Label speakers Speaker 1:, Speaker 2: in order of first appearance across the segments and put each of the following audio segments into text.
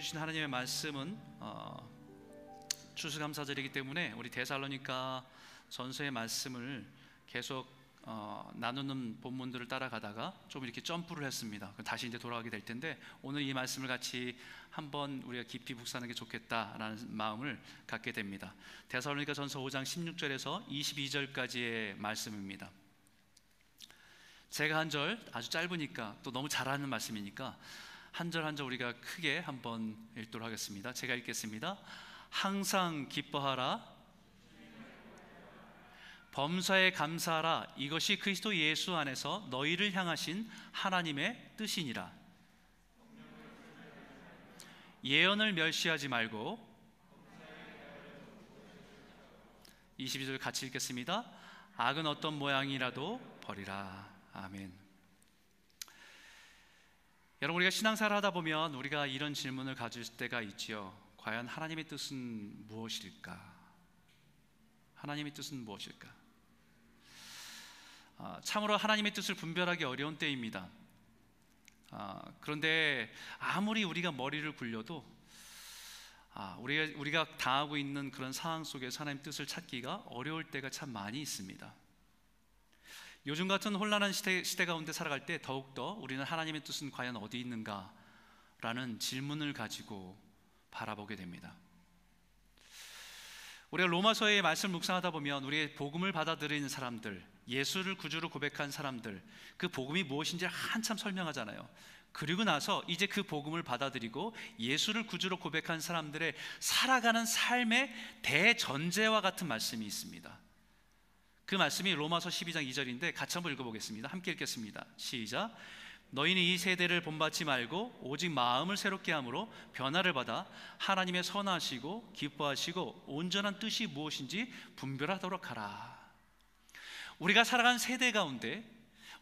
Speaker 1: 주신 하나님의 말씀은 어, 추수감사절이기 때문에 우리 데살로니가 전서의 말씀을 계속 어, 나누는 본문들을 따라가다가 좀 이렇게 점프를 했습니다. 다시 이제 돌아가게 될 텐데 오늘 이 말씀을 같이 한번 우리가 깊이 묵상하는 게 좋겠다라는 마음을 갖게 됩니다. 데살로니가 전서 5장 16절에서 22절까지의 말씀입니다. 제가 한 절 아주 짧으니까 또 너무 잘하는 말씀이니까 한 절 한 절 우리가 크게 한번 읽도록 하겠습니다. 제가 읽겠습니다. 항상 기뻐하라. 범사에 감사하라. 이것이 그리스도 예수 안에서 너희를 향하신 하나님의 뜻이니라. 예언을 멸시하지 말고 22절 같이 읽겠습니다. 악은 어떤 모양이라도 버리라. 아멘. 여러분 우리가 신앙생활 하다 보면 우리가 이런 질문을 가질 때가 있지요. 과연 하나님의 뜻은 무엇일까? 하나님의 뜻은 무엇일까? 아, 참으로 하나님의 뜻을 분별하기 어려운 때입니다. 아, 그런데 아무리 우리가 머리를 굴려도 아, 우리가 우리가 당하고 있는 그런 상황 속에서 하나님 뜻을 찾기가 어려울 때가 참 많이 있습니다. 요즘 같은 혼란한 시대, 시대 가운데 살아갈 때 더욱더 우리는 하나님의 뜻은 과연 어디 있는가? 라는 질문을 가지고 바라보게 됩니다. 우리가 로마서의 말씀 묵상하다 보면 우리의 복음을 받아들이는 사람들, 예수를 구주로 고백한 사람들, 그 복음이 무엇인지 한참 설명하잖아요. 그리고 나서 이제 그 복음을 받아들이고 예수를 구주로 고백한 사람들의 살아가는 삶의 대전제와 같은 말씀이 있습니다. 그 말씀이 로마서 12장 2절인데 같이 한번 읽어보겠습니다. 함께 읽겠습니다. 시작. 너희는 이 세대를 본받지 말고 오직 마음을 새롭게 함으로 변화를 받아 하나님의 선하시고 기뻐하시고 온전한 뜻이 무엇인지 분별하도록 하라. 우리가 살아가는 세대 가운데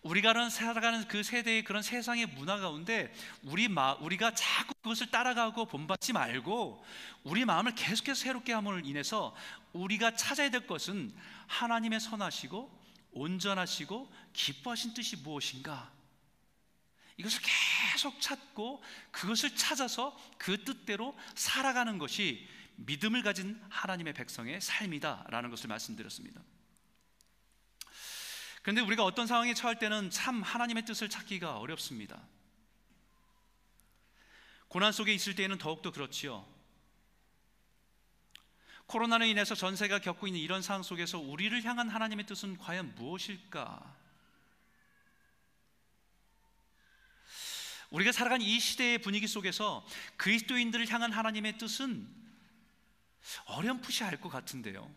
Speaker 1: 우리가 살아가는 그 세대의 그런 세상의 문화 가운데 우리 마, 우리가 자꾸 그것을 따라가고 본받지 말고 우리 마음을 계속해서 새롭게 함으로 인해서 우리가 찾아야 될 것은 하나님의 선하시고 온전하시고 기뻐하신 뜻이 무엇인가? 이것을 계속 찾고 그것을 찾아서 그 뜻대로 살아가는 것이 믿음을 가진 하나님의 백성의 삶이다라는 것을 말씀드렸습니다. 그런데 우리가 어떤 상황에 처할 때는 참 하나님의 뜻을 찾기가 어렵습니다. 고난 속에 있을 때에는 더욱더 그렇지요. 코로나로 인해서 전세가 겪고 있는 이런 상황 속에서 우리를 향한 하나님의 뜻은 과연 무엇일까? 우리가 살아간 이 시대의 분위기 속에서 그리스도인들을 향한 하나님의 뜻은 어렴풋이 알 것 같은데요.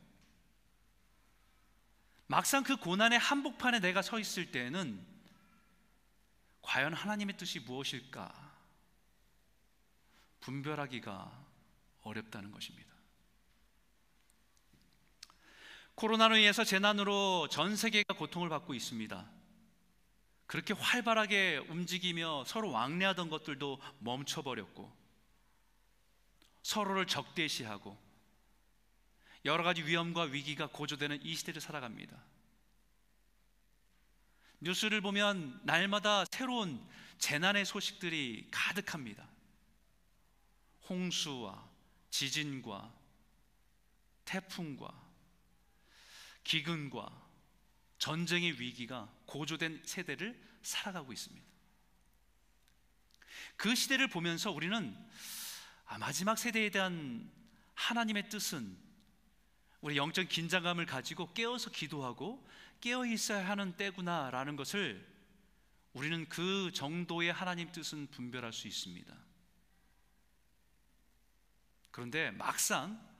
Speaker 1: 막상 그 고난의 한복판에 내가 서 있을 때에는 과연 하나님의 뜻이 무엇일까? 분별하기가 어렵다는 것입니다. 코로나로 인해서 재난으로 전 세계가 고통을 받고 있습니다. 그렇게 활발하게 움직이며 서로 왕래하던 것들도 멈춰버렸고 서로를 적대시하고 여러 가지 위험과 위기가 고조되는 이 시대를 살아갑니다. 뉴스를 보면 날마다 새로운 재난의 소식들이 가득합니다. 홍수와 지진과 태풍과 기근과 전쟁의 위기가 고조된 세대를 살아가고 있습니다. 그 시대를 보면서 우리는 아, 마지막 세대에 대한 하나님의 뜻은 우리 영적 긴장감을 가지고 깨어서 기도하고 깨어 있어야 하는 때구나라는 것을 우리는 그 정도의 하나님 뜻은 분별할 수 있습니다. 그런데 막상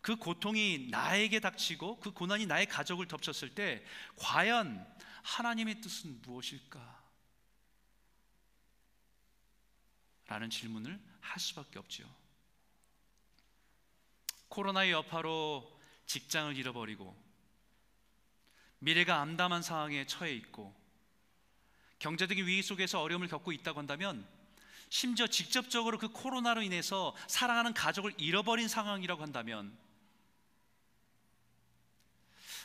Speaker 1: 그 고통이 나에게 닥치고 그 고난이 나의 가족을 덮쳤을 때 과연 하나님의 뜻은 무엇일까? 라는 질문을 할 수밖에 없죠. 코로나의 여파로 직장을 잃어버리고 미래가 암담한 상황에 처해 있고 경제적인 위기 속에서 어려움을 겪고 있다고 한다면 심지어 직접적으로 그 코로나로 인해서 사랑하는 가족을 잃어버린 상황이라고 한다면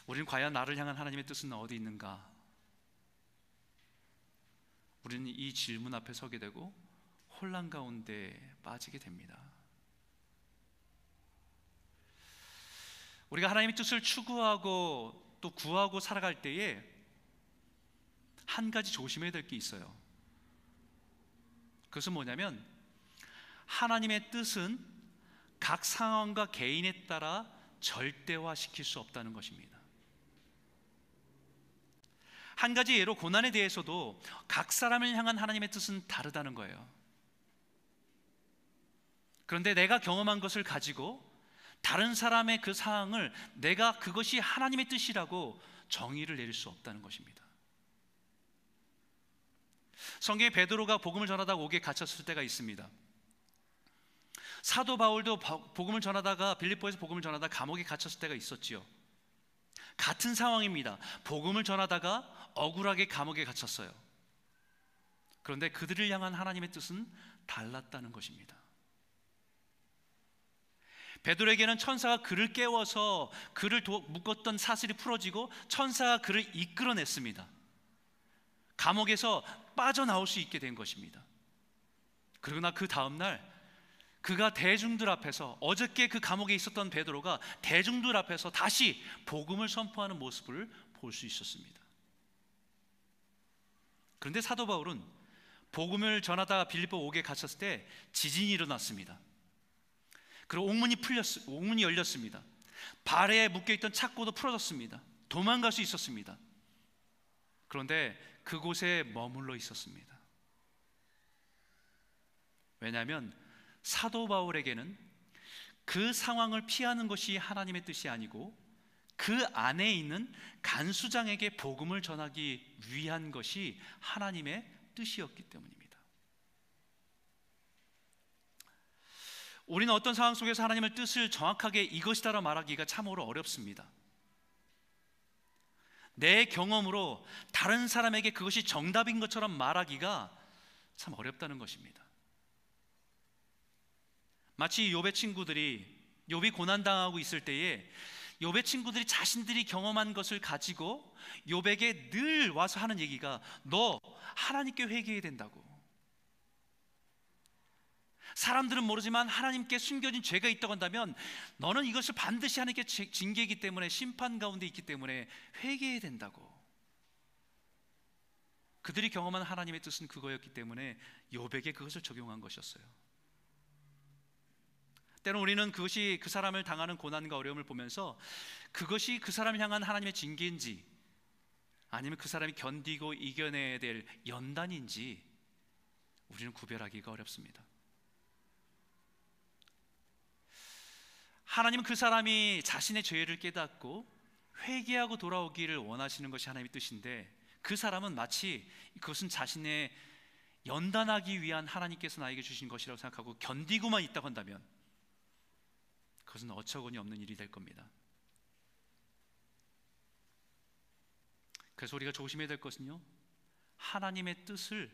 Speaker 1: 우리는 과연 나를 향한 하나님의 뜻은 어디 있는가? 우리는 이 질문 앞에 서게 되고 혼란 가운데 빠지게 됩니다. 우리가 하나님의 뜻을 추구하고 또 구하고 살아갈 때에 한 가지 조심해야 될 게 있어요. 그것은 뭐냐면 하나님의 뜻은 각 상황과 개인에 따라 절대화시킬 수 없다는 것입니다. 한 가지 예로 고난에 대해서도 각 사람을 향한 하나님의 뜻은 다르다는 거예요. 그런데 내가 경험한 것을 가지고 다른 사람의 그 상황을 내가 그것이 하나님의 뜻이라고 정의를 내릴 수 없다는 것입니다. 성경에 베드로가 복음을 전하다가 옥에 갇혔을 때가 있습니다. 사도 바울도 복음을 전하다가 빌립보에서 복음을 전하다 감옥에 갇혔을 때가 있었지요. 같은 상황입니다. 복음을 전하다가 억울하게 감옥에 갇혔어요. 그런데 그들을 향한 하나님의 뜻은 달랐다는 것입니다. 베드로에게는 천사가 그를 깨워서 그를 도, 묶었던 사슬이 풀어지고 천사가 그를 이끌어냈습니다. 감옥에서 빠져나올 수 있게 된 것입니다. 그러나 그 다음 날 그가 대중들 앞에서 어저께 그 감옥에 있었던 베드로가 대중들 앞에서 다시 복음을 선포하는 모습을 볼 수 있었습니다. 그런데 사도 바울은 복음을 전하다가 빌립보 옥에 갇혔을 때 지진이 일어났습니다. 그리고 옥문이 풀렸 옥문이 열렸습니다. 발에 묶여 있던 착고도 풀어졌습니다. 도망갈 수 있었습니다. 그런데 그곳에 머물러 있었습니다. 왜냐하면 사도 바울에게는 그 상황을 피하는 것이 하나님의 뜻이 아니고 그 안에 있는 간수장에게 복음을 전하기 위한 것이 하나님의 뜻이었기 때문입니다. 우리는 어떤 상황 속에서 하나님의 뜻을 정확하게 이것이다라 말하기가 참으로 어렵습니다. 내 경험으로 다른 사람에게 그것이 정답인 것처럼 말하기가 참 어렵다는 것입니다. 마치 요배 친구들이 요비 고난 당하고 있을 때에 요배 친구들이 자신들이 경험한 것을 가지고 요백에 늘 와서 하는 얘기가 너 하나님께 회개해야 된다고. 사람들은 모르지만 하나님께 숨겨진 죄가 있다고 한다면 너는 이것을 반드시 하나님께 징계이기 때문에 심판 가운데 있기 때문에 회개해야 된다고. 그들이 경험한 하나님의 뜻은 그거였기 때문에 요백에 그것을 적용한 것이었어요. 때로 우리는 그것이 그 사람을 당하는 고난과 어려움을 보면서 그것이 그 사람을 향한 하나님의 징계인지 아니면 그 사람이 견디고 이겨내야 될 연단인지 우리는 구별하기가 어렵습니다. 하나님은 그 사람이 자신의 죄를 깨닫고 회개하고 돌아오기를 원하시는 것이 하나님의 뜻인데 그 사람은 마치 그것은 자신의 연단하기 위한 하나님께서 나에게 주신 것이라고 생각하고 견디고만 있다고 한다면 그것은 어처구니 없는 일이 될 겁니다. 그래서 우리가 조심해야 될 것은요. 하나님의 뜻을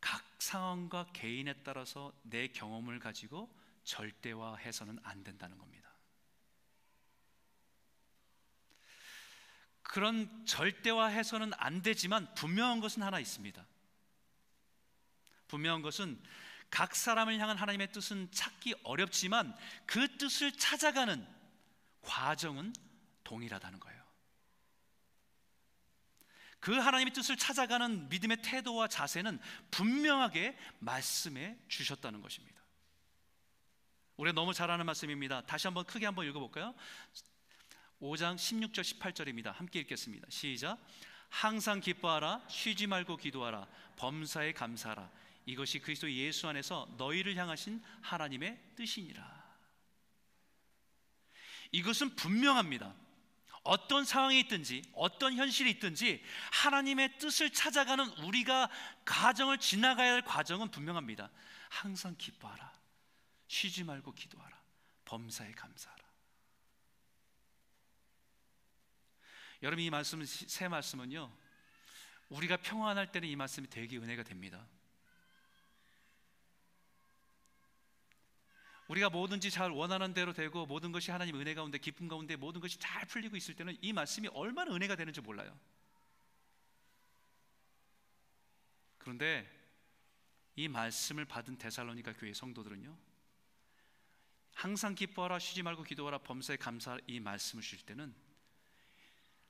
Speaker 1: 각 상황과 개인에 따라서 내 경험을 가지고 절대화해서는 안 된다는 겁니다. 그런 절대화해서는 안 되지만 분명한 것은 하나 있습니다. 분명한 것은 각 사람을 향한 하나님의 뜻은 찾기 어렵지만 그 뜻을 찾아가는 과정은 동일하다는 거예요. 그 하나님의 뜻을 찾아가는 믿음의 태도와 자세는 분명하게 말씀해 주셨다는 것입니다. 우리가 너무 잘 아는 말씀입니다. 다시 한번 크게 한번 읽어볼까요? 5장 16절 18절입니다. 함께 읽겠습니다. 시작. 항상 기뻐하라, 쉬지 말고 기도하라, 범사에 감사하라. 이것이 그리스도 예수 안에서 너희를 향하신 하나님의 뜻이니라. 이것은 분명합니다. 어떤 상황이 있든지 어떤 현실이 있든지 하나님의 뜻을 찾아가는 우리가 과정을 지나가야 할 과정은 분명합니다. 항상 기뻐하라. 쉬지 말고 기도하라. 범사에 감사하라. 여러분 이 말씀 새 말씀은요. 우리가 평안할 때는 이 말씀이 되게 은혜가 됩니다. 우리가 뭐든지 잘 원하는 대로 되고 모든 것이 하나님 은혜 가운데 기쁨 가운데 모든 것이 잘 풀리고 있을 때는 이 말씀이 얼마나 은혜가 되는지 몰라요. 그런데 이 말씀을 받은 데살로니가 교회 성도들은요. 항상 기뻐하라 쉬지 말고 기도하라 범사에 감사 이 말씀을 주실 때는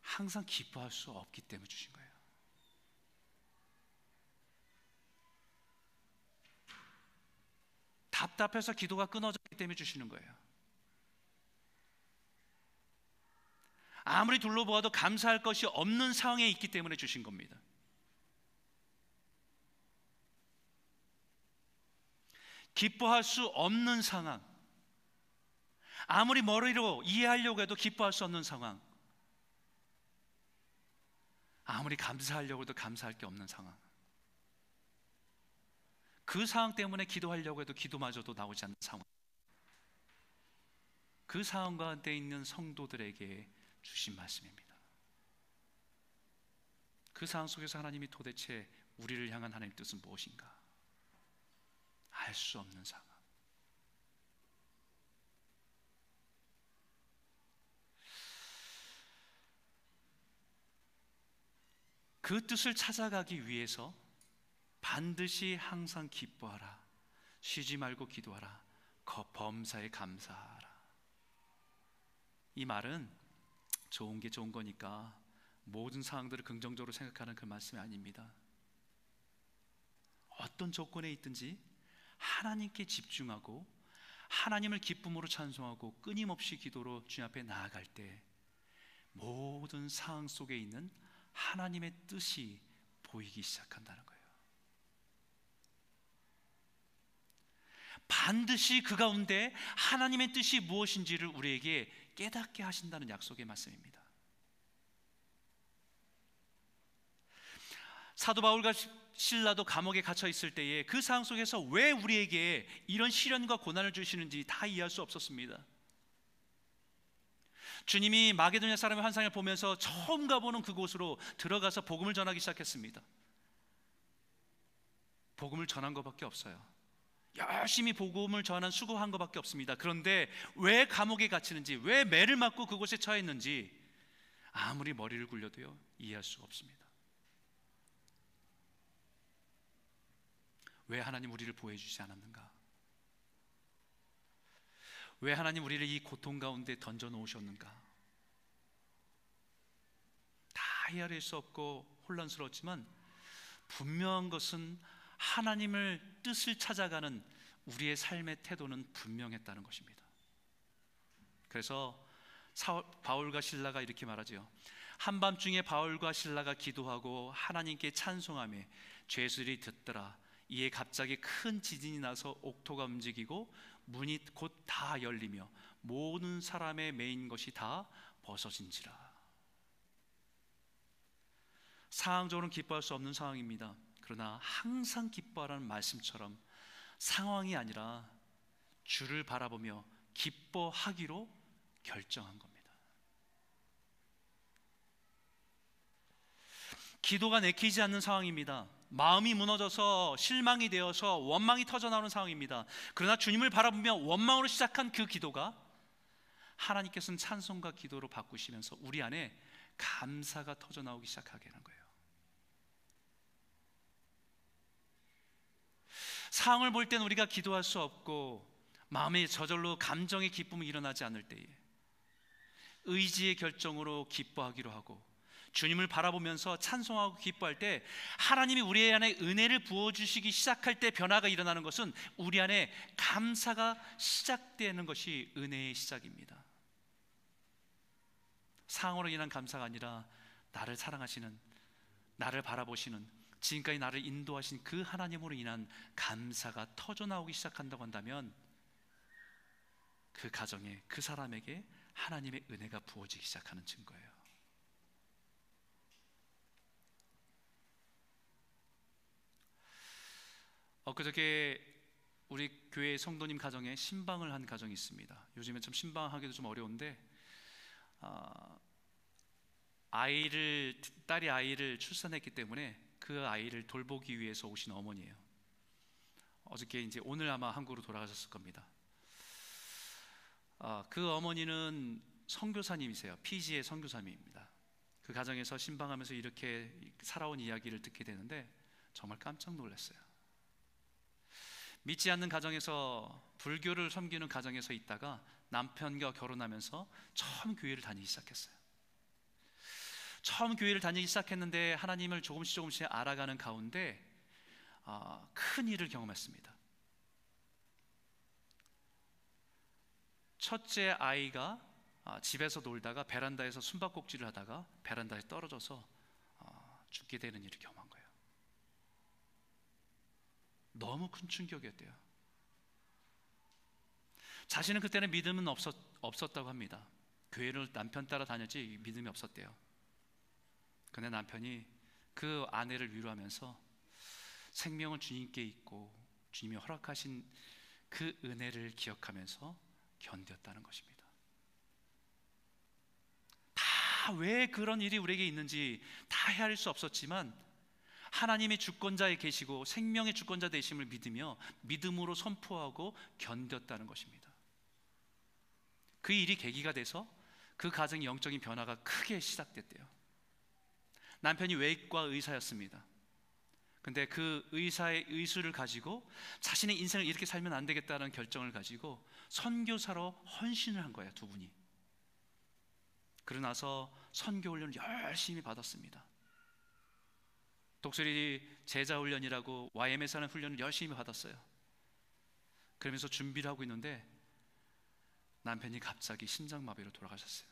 Speaker 1: 항상 기뻐할 수 없기 때문에 주신 거예요. 답답해서 기도가 끊어졌기 때문에 주시는 거예요. 아무리 둘러보아도 감사할 것이 없는 상황에 있기 때문에 주신 겁니다. 기뻐할 수 없는 상황, 아무리 머리로 이해하려고 해도 기뻐할 수 없는 상황, 아무리 감사하려고 해도 감사할 게 없는 상황. 그 상황 때문에 기도하려고 해도 기도마저도 나오지 않는 상황. 그 상황 가운데 있는 성도들에게 주신 말씀입니다. 그 상황 속에서 하나님이 도대체 우리를 향한 하나님 뜻은 무엇인가? 알 수 없는 상황. 그 뜻을 찾아가기 위해서 반드시 항상 기뻐하라. 쉬지 말고 기도하라. 범사에 감사하라. 이 말은 좋은 게 좋은 거니까 모든 상황들을 긍정적으로 생각하는 그 말씀이 아닙니다. 어떤 조건에 있든지 하나님께 집중하고 하나님을 기쁨으로 찬송하고 끊임없이 기도로 주님 앞에 나아갈 때 모든 상황 속에 있는 하나님의 뜻이 보이기 시작한다는 거예요. 반드시 그 가운데 하나님의 뜻이 무엇인지를 우리에게 깨닫게 하신다는 약속의 말씀입니다. 사도 바울과 신라도 감옥에 갇혀 있을 때에 그 상황 속에서 왜 우리에게 이런 시련과 고난을 주시는지 다 이해할 수 없었습니다. 주님이 마게도냐 사람의 환상을 보면서 처음 가보는 그곳으로 들어가서 복음을 전하기 시작했습니다. 복음을 전한 것밖에 없어요. 열심히 복음을 전한 수고한 것밖에 없습니다. 그런데 왜 감옥에 갇히는지, 왜 매를 맞고 그곳에 처했는지 아무리 머리를 굴려도요 이해할 수가 없습니다. 왜 하나님 우리를 보호해 주지 않았는가? 왜 하나님 우리를 이 고통 가운데 던져 놓으셨는가? 다 헤아릴 수 없고 혼란스러웠지만 분명한 것은 하나님을 뜻을 찾아가는 우리의 삶의 태도는 분명했다는 것입니다. 그래서 사울, 바울과 신라가 이렇게 말하죠. 한밤중에 바울과 신라가 기도하고 하나님께 찬송함에 죄수들이 듣더라. 이에 갑자기 큰 지진이 나서 옥토가 움직이고 문이 곧 다 열리며 모든 사람의 메인 것이 다 벗어진지라. 상황적으로는 기뻐할 수 없는 상황입니다. 그러나 항상 기뻐하라는 말씀처럼 상황이 아니라 주를 바라보며 기뻐하기로 결정한 겁니다. 기도가 내키지 않는 상황입니다. 마음이 무너져서 실망이 되어서 원망이 터져 나오는 상황입니다. 그러나 주님을 바라보며 원망으로 시작한 그 기도가 하나님께서는 찬송과 기도로 바꾸시면서 우리 안에 감사가 터져 나오기 시작하게 하는 거예요. 상황을 볼 때는 우리가 기도할 수 없고 마음에 저절로 감정의 기쁨이 일어나지 않을 때에 의지의 결정으로 기뻐하기로 하고 주님을 바라보면서 찬송하고 기뻐할 때 하나님이 우리 안에 은혜를 부어 주시기 시작할 때 변화가 일어나는 것은 우리 안에 감사가 시작되는 것이 은혜의 시작입니다. 상황으로 인한 감사가 아니라 나를 사랑하시는 나를 바라보시는 지금까지 나를 인도하신 그 하나님으로 인한 감사가 터져 나오기 시작한다고 한다면 그 가정에 그 사람에게 하나님의 은혜가 부어지기 시작하는 증거예요. 엊그저께 우리 교회 성도님 가정에 신방을 한 가정이 있습니다. 요즘에 좀 신방하기도 좀 어려운데 아, 아이를 딸이 아이를 출산했기 때문에 그 아이를 돌보기 위해서 오신 어머니예요. 어저께 이제 오늘 아마 한국으로 돌아가셨을 겁니다. 아, 그 어머니는 선교사님이세요. 피지의 선교사님입니다. 그 가정에서 신방하면서 이렇게 살아온 이야기를 듣게 되는데 정말 깜짝 놀랐어요. 믿지 않는 가정에서 불교를 섬기는 가정에서 있다가 남편과 결혼하면서 처음 교회를 다니기 시작했어요. 처음 교회를 다니기 시작했는데 하나님을 조금씩 조금씩 알아가는 가운데 어, 큰 일을 경험했습니다. 첫째 아이가 아, 집에서 놀다가 베란다에서 숨바꼭질을 하다가 베란다에 떨어져서 어, 죽게 되는 일을 거예요. 너무 큰 충격이었대요. 자신은 그때는 믿음은 없었, 없었다고 합니다. 교회를 남편 따라 다녔지 믿음이 없었대요. 근데 남편이 그 아내를 위로하면서 생명은 주님께 있고 주님이 허락하신 그 은혜를 기억하면서 견뎠다는 것입니다. 다 왜 그런 일이 우리에게 있는지 다 헤아릴 수 없었지만 하나님의 주권자에 계시고 생명의 주권자 되심을 믿으며 믿음으로 선포하고 견뎠다는 것입니다. 그 일이 계기가 돼서 그 가정의 영적인 변화가 크게 시작됐대요. 남편이 외과 의사였습니다. 근데 그 의사의 의술을 가지고 자신의 인생을 이렇게 살면 안 되겠다는 결정을 가지고 선교사로 헌신을 한 거예요, 두 분이. 그러고 나서 선교 훈련을 열심히 받았습니다. 독수리 제자 훈련이라고 YM에서 하는 훈련을 열심히 받았어요. 그러면서 준비를 하고 있는데 남편이 갑자기 심장마비로 돌아가셨어요.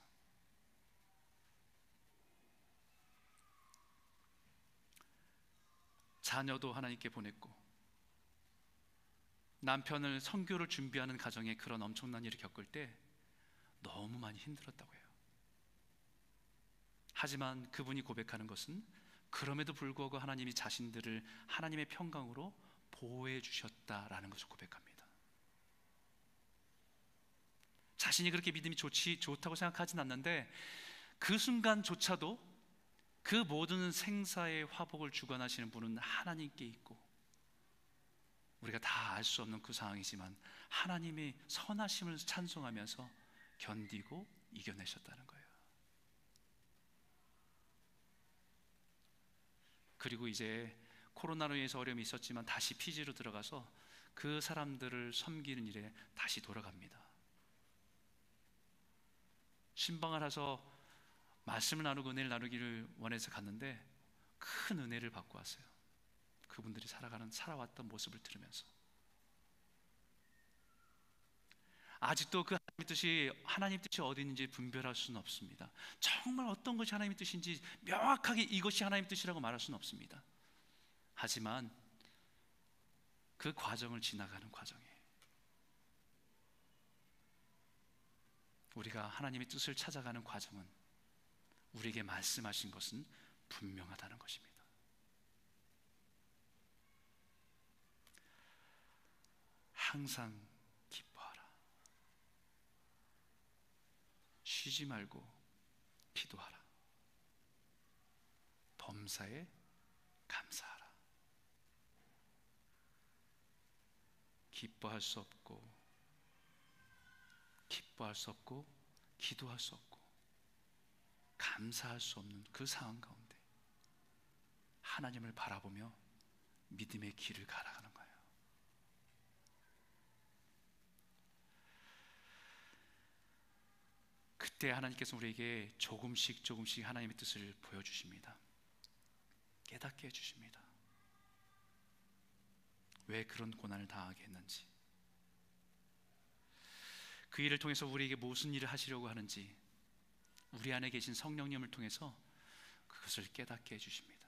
Speaker 1: 자녀도 하나님께 보냈고 남편을 선교를 준비하는 가정에 그런 엄청난 일을 겪을 때 너무 많이 힘들었다고 해요. 하지만 그분이 고백하는 것은 그럼에도 불구하고 하나님이 자신들을 하나님의 평강으로 보호해 주셨다라는 것을 고백합니다. 자신이 그렇게 믿음이 좋지 좋다고 생각하진 않는데 그 순간조차도 그 모든 생사의 화복을 주관하시는 분은 하나님께 있고 우리가 다 알 수 없는 그 상황이지만 하나님의 선하심을 찬송하면서 견디고 이겨내셨다는 거예요. 그리고 이제 코로나로 인해서 어려움이 있었지만 다시 피지로 들어가서 그 사람들을 섬기는 일에 다시 돌아갑니다. 신방을 해서 말씀을 나누고 은혜를 나누기를 원해서 갔는데 큰 은혜를 받고 왔어요. 그분들이 살아가는 살아왔던 모습을 들으면서 아직도 그 하나님의 뜻이 하나님 뜻이 어디 있는지 분별할 수는 없습니다. 정말 어떤 것이 하나님의 뜻인지 명확하게 이것이 하나님의 뜻이라고 말할 수는 없습니다. 하지만 그 과정을 지나가는 과정에 우리가 하나님의 뜻을 찾아가는 과정은 우리에게 말씀하신 것은 분명하다는 것입니다. 항상 기뻐하라. 쉬지 말고 기도하라. 범사에 감사하라. 기뻐할 수 없고 기뻐할 수 없고 기도할 수 없고 감사할 수 없는 그 상황 가운데 하나님을 바라보며 믿음의 길을 가라가는 거예요. 그때 하나님께서 우리에게 조금씩 조금씩 하나님의 뜻을 보여주십니다. 깨닫게 해주십니다. 왜 그런 고난을 당하게 했는지, 그 일을 통해서 우리에게 무슨 일을 하시려고 하는지, 우리 안에 계신 성령님을 통해서 그것을 깨닫게 해주십니다.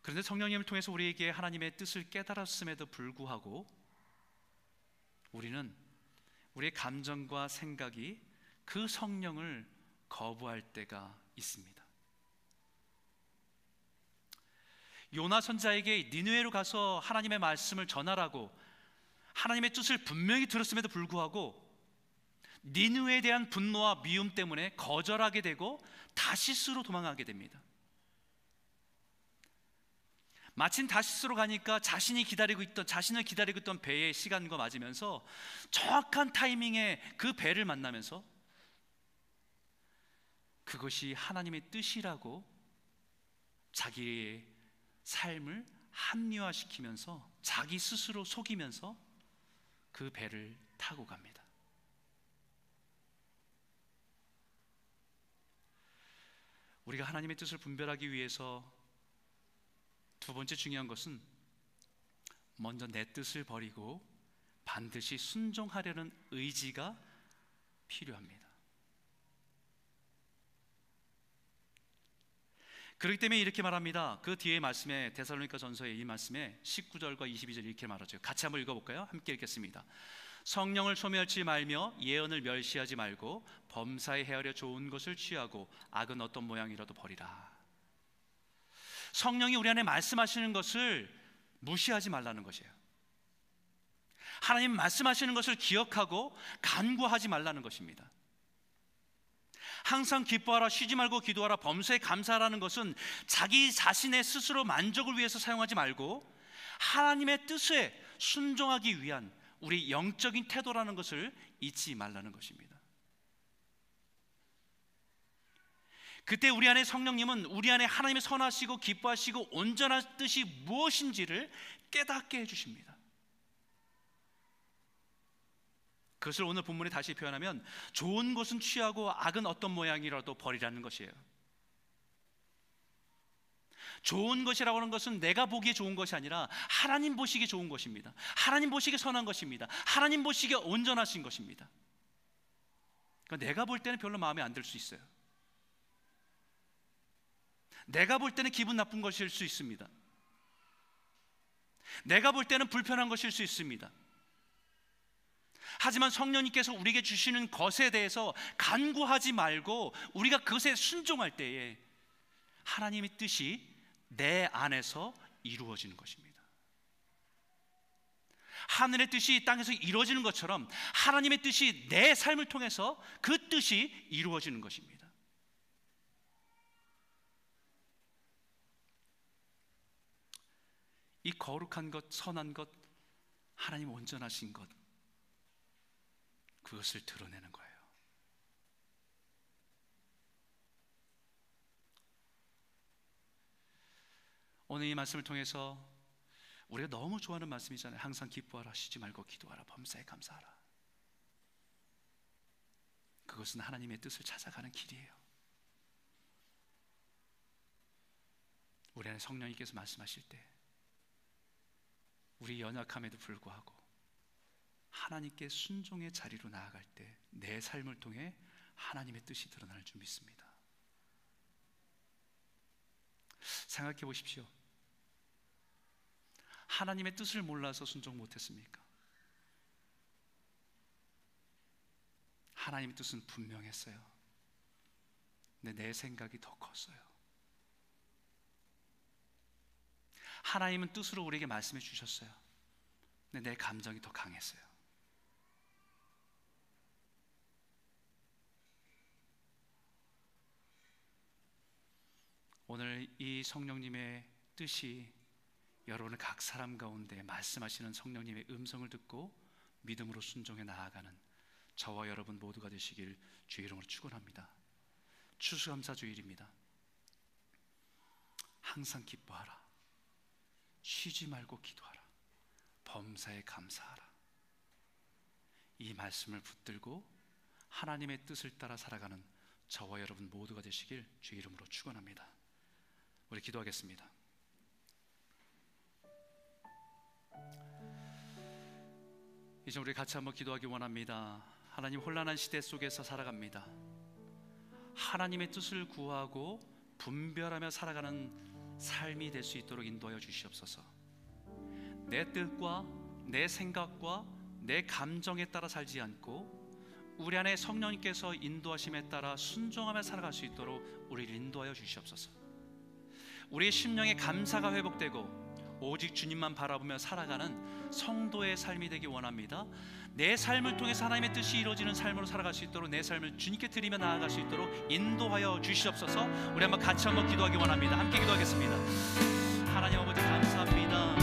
Speaker 1: 그런데 성령님을 통해서 우리에게 하나님의 뜻을 깨달았음에도 불구하고 우리는 우리의 감정과 생각이 그 성령을 거부할 때가 있습니다. 요나 선자에게 니누에로 가서 하나님의 말씀을 전하라고 하나님의 뜻을 분명히 들었음에도 불구하고 니누에 대한 분노와 미움 때문에 거절하게 되고 다시스로 도망가게 됩니다. 마침 다시스로 가니까 자신이 기다리고 있던 자신을 기다리고 있던 배의 시간과 맞으면서 정확한 타이밍에 그 배를 만나면서 그것이 하나님의 뜻이라고 자기의 삶을 합리화시키면서 자기 스스로 속이면서 그 배를 타고 갑니다. 우리가 하나님의 뜻을 분별하기 위해서 두 번째 중요한 것은 먼저 내 뜻을 버리고 반드시 순종하려는 의지가 필요합니다. 그렇기 때문에 이렇게 말합니다. 그 뒤에 말씀에 데살로니가 전서의 이 말씀에 19절과 22절 이렇게 말하죠. 같이 한번 읽어 볼까요? 함께 읽겠습니다. 성령을 소멸치 말며 예언을 멸시하지 말고 범사에 헤아려 좋은 것을 취하고 악은 어떤 모양이라도 버리라. 성령이 우리 안에 말씀하시는 것을 무시하지 말라는 것이에요. 하나님 말씀하시는 것을 기억하고 간구하지 말라는 것입니다. 항상 기뻐하라 쉬지 말고 기도하라 범사에 감사하라는 것은 자기 자신의 스스로 만족을 위해서 사용하지 말고 하나님의 뜻에 순종하기 위한 우리 영적인 태도라는 것을 잊지 말라는 것입니다. 그때 우리 안에 성령님은 우리 안에 하나님의 선하시고 기뻐하시고 온전한 뜻이 무엇인지를 깨닫게 해주십니다. 그것을 오늘 본문에 다시 표현하면 좋은 것은 취하고 악은 어떤 모양이라도 버리라는 것이에요. 좋은 것이라고 하는 것은 내가 보기에 좋은 것이 아니라 하나님 보시기에 좋은 것입니다. 하나님 보시기에 선한 것입니다. 하나님 보시기에 온전하신 것입니다. 그러니까 내가 볼 때는 별로 마음에 안 들 수 있어요. 내가 볼 때는 기분 나쁜 것일 수 있습니다. 내가 볼 때는 불편한 것일 수 있습니다. 하지만 성령님께서 우리에게 주시는 것에 대해서 간구하지 말고 우리가 그것에 순종할 때에 하나님의 뜻이 내 안에서 이루어지는 것입니다. 하늘의 뜻이 땅에서 이루어지는 것처럼 하나님의 뜻이 내 삶을 통해서 그 뜻이 이루어지는 것입니다. 이 거룩한 것, 선한 것, 하나님 온전하신 것, 그것을 드러내는 거예요. 오늘 이 말씀을 통해서 우리가 너무 좋아하는 말씀이잖아요. 항상 기뻐하라, 쉬지 말고 기도하라, 범사에 감사하라. 그것은 하나님의 뜻을 찾아가는 길이에요. 우리 안에 성령님께서 말씀하실 때 우리 연약함에도 불구하고 하나님께 순종의 자리로 나아갈 때 내 삶을 통해 하나님의 뜻이 드러날 줄 믿습니다. 생각해 보십시오. 하나님의 뜻을 몰라서 순종 못했습니까? 하나님의 뜻은 분명했어요. 근데 내 생각이 더 컸어요. 하나님은 뜻으로 우리에게 말씀해 주셨어요. 근데 내 감정이 더 강했어요. 오늘 이 성령님의 뜻이 여러분의 각 사람 가운데 말씀하시는 성령님의 음성을 듣고 믿음으로 순종해 나아가는 저와 여러분 모두가 되시길 주의 이름으로 축원합니다. 추수감사 주일입니다. 항상 기뻐하라. 쉬지 말고 기도하라. 범사에 감사하라. 이 말씀을 붙들고 하나님의 뜻을 따라 살아가는 저와 여러분 모두가 되시길 주의 이름으로 축원합니다. 우리 기도하겠습니다. 이제 우리 같이 한번 기도하기 원합니다. 하나님 혼란한 시대 속에서 살아갑니다. 하나님의 뜻을 구하고 분별하며 살아가는 삶이 될 수 있도록 인도하여 주시옵소서. 내 뜻과 내 생각과 내 감정에 따라 살지 않고 우리 안에 성령님께서 인도하심에 따라 순종하며 살아갈 수 있도록 우리를 인도하여 주시옵소서. 우리의 심령의 감사가 회복되고 오직 주님만 바라보며 살아가는 성도의 삶이 되기 원합니다. 내 삶을 통해 하나님의 뜻이 이루어지는 삶으로 살아갈 수 있도록 내 삶을 주님께 드리며 나아갈 수 있도록 인도하여 주시옵소서. 우리 한번 같이 한번 기도하기 원합니다. 함께 기도하겠습니다. 하나님 아버지 감사합니다.